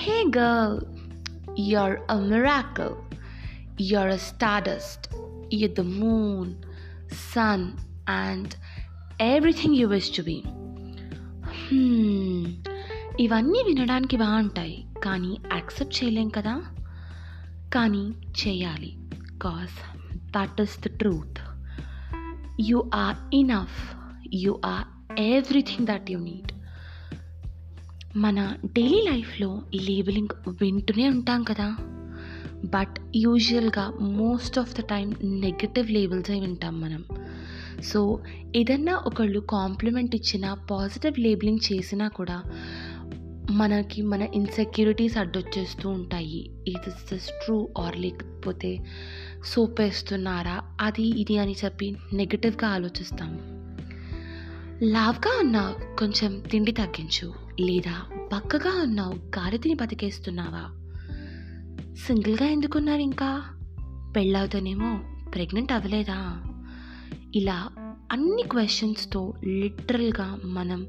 Hey girl, you're a miracle. You're a stardust. You're the moon, sun, and everything you wish to be. Hmm, ఇవన్నీ వినడానికి బాగుంటాయి కానీ accept చేయలేం కదా కానీ చేయాలి cause that is the truth you are enough you are everything that you need మన daily లైఫ్లో లేబులింగ్ వింటూనే ఉంటాం కదా. బట్ యూజువల్గా most of the time negative లేబుల్సే వింటాం మనం. సో ఏదన్నా ఒకళ్ళు కాంప్లిమెంట్ ఇచ్చినా పాజిటివ్ లేబులింగ్ చేసినా కూడా మనకి మన ఇన్సెక్యూరిటీస్ అడ్డొచ్చేస్తూ ఉంటాయి. ఇది దిస్ ట్రూ ఆర్ లేకపోతే సోపేస్తున్నారా? అది ఇది అని చెప్పి నెగటివ్గా ఆలోచిస్తాము లావ్గా ఉన్న కొంచెం తిండి తగ్గించు. లేదా పక్కగా ఉన్నావు గాలితిని బతికేస్తున్నావా? సింగిల్గా ఎందుకున్నారు ఇంకా? పెళ్ళవుతానేమో ప్రెగ్నెంట్ అవ్వలేదా? ఇలా అన్ని క్వశ్చన్స్తో లిటరల్గా మనం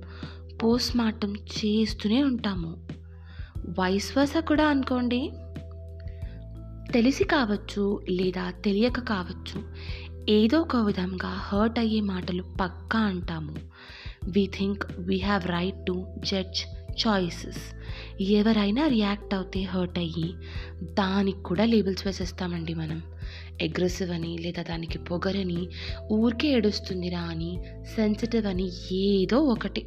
పోస్ట్ మార్టం చేస్తూనే ఉంటాము. వైస్ వర్స కూడా అనుకోండి. తెలిసి కావచ్చు లేదా తెలియక కావచ్చు ఏదో ఒక విధంగా హర్ట్ అయ్యే మాటలు పక్కా అంటాము. We think we have right to judge choices ఎవరైనా రియాక్ట్ అవుతే హర్ట్ అయ్యి దానికి కూడా లేబుల్స్ వేసేస్తామండి మనం. అగ్రెసివ్ అని లేదా దానికి పొగరని ఊరికే ఏడుస్తుందిరా అని సెన్సిటివ్ అని ఏదో ఒకటి.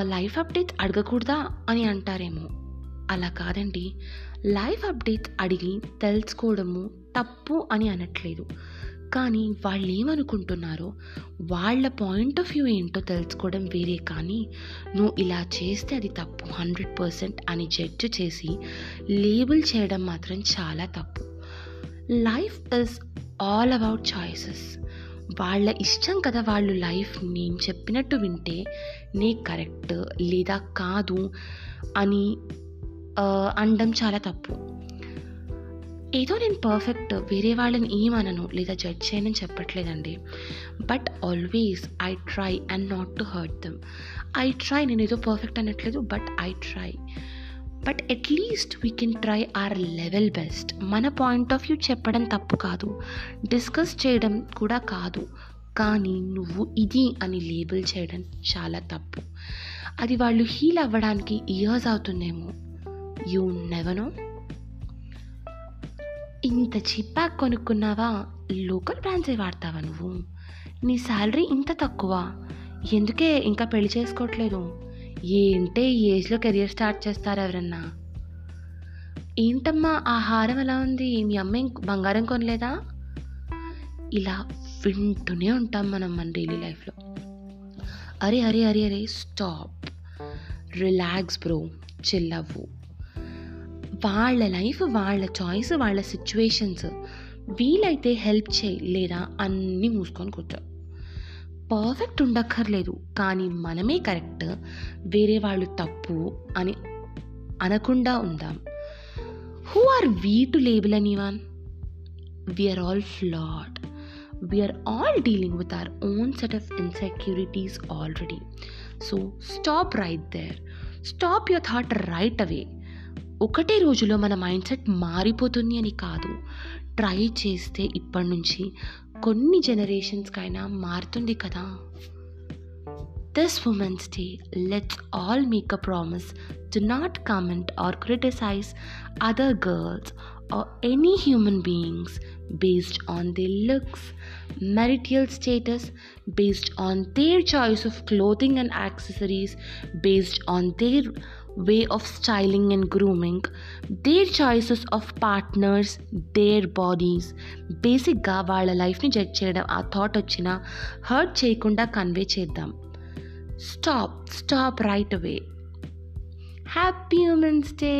లైఫ్ అప్డేట్స్ అడగకూడదా అని అంటారేమో. అలా కాదండి. లైఫ్ అప్డేట్స్ అడిగి తెలుసుకోవడము తప్పు అని అనట్లేదు. కానీ వాళ్ళు ఏమనుకుంటున్నారో వాళ్ళ పాయింట్ ఆఫ్ వ్యూ ఏంటో తెలుసుకోవడం వేరే కానీ నువ్వు ఇలా చేస్తే అది తప్పు హండ్రెడ్ పర్సెంట్ అని జడ్జ్ చేసి లేబుల్ చేయడం మాత్రం చాలా తప్పు. Life is all about choices వాళ్ళ ఇష్టం కదా వాళ్ళు లైఫ్ నేను చెప్పినట్టు వింటే నే కరెక్ట్ లేదా కాదు అని అనడం చాలా తప్పు. ఏదో నేను పర్ఫెక్ట్ వేరే వాళ్ళని ఏమనను లేదా జడ్జ్ చేయనని చెప్పట్లేదండి. But always I try and not to hurt them I try నేను ఏదో పర్ఫెక్ట్ అనట్లేదు but I try but at least we can try our level best మన పాయింట్ ఆఫ్ వ్యూ చెప్పడం తప్పు కాదు. డిస్కస్ చేయడం కూడా కాదు. కానీ నువ్వు ఇది అని లేబుల్ చేయడం చాలా తప్పు. అది వాళ్ళు హీల్ అవ్వడానికి ఇయర్స్ అవుతుందేమో. యూ నెవనో ఇంత చిప్పాక్ కొనుక్కున్నావా? లోకల్ బ్రాండ్సే వాడతావా నువ్వు? నీ శాలరీ ఇంత తక్కువ. ఎందుకే ఇంకా పెళ్ళి చేసుకోవట్లేదు? ఏంటే ఈ ఏజ్లో కెరియర్ స్టార్ట్ చేస్తారు ఎవరన్నా? ఏంటమ్మా ఆహారం ఎలా ఉంది? మీ అమ్మ ఇంక బంగారం కొనలేదా? ఇలా వింటూనే ఉంటాం మనం మన డైలీ లైఫ్లో. అరే అరే అరే అరే స్టాప్. Relax bro చిల్లవ్వు. వాళ్ళ లైఫ్ వాళ్ళ చాయిస్ వాళ్ళ సిచ్యువేషన్స్ వీలైతే హెల్ప్ చేయి లేదా అన్నీ మూసుకొని కూర్చో. పర్ఫెక్ట్ ఉండక్కర్లేదు కానీ మనమే కరెక్ట్ వేరే వాళ్ళు తప్పు అని అనకుండా ఉందాం. Who are we to label anyone we are all flawed we are all dealing with our own set of insecurities already so stop right there stop your thought right away ఒకటే రోజులో మన mind set మారిపోతుంది అని కాదు try చేస్తే ఇప్పటి నుంచి కొన్ని జనరేషన్స్కైనా మారుతుంది కదా this women's day let's all make a promise to not comment or criticise other girls or any human beings based on their looks, marital status, based on their choice of clothing and accessories, based on their way of styling and grooming, their choices of partners, their bodies. బేసిక్గా వాళ్ళ లైఫ్ని judge చేయడం ఆ thought వచ్చినా hurt చేయకుండా convey చేద్దాం stop stop right away happy women's day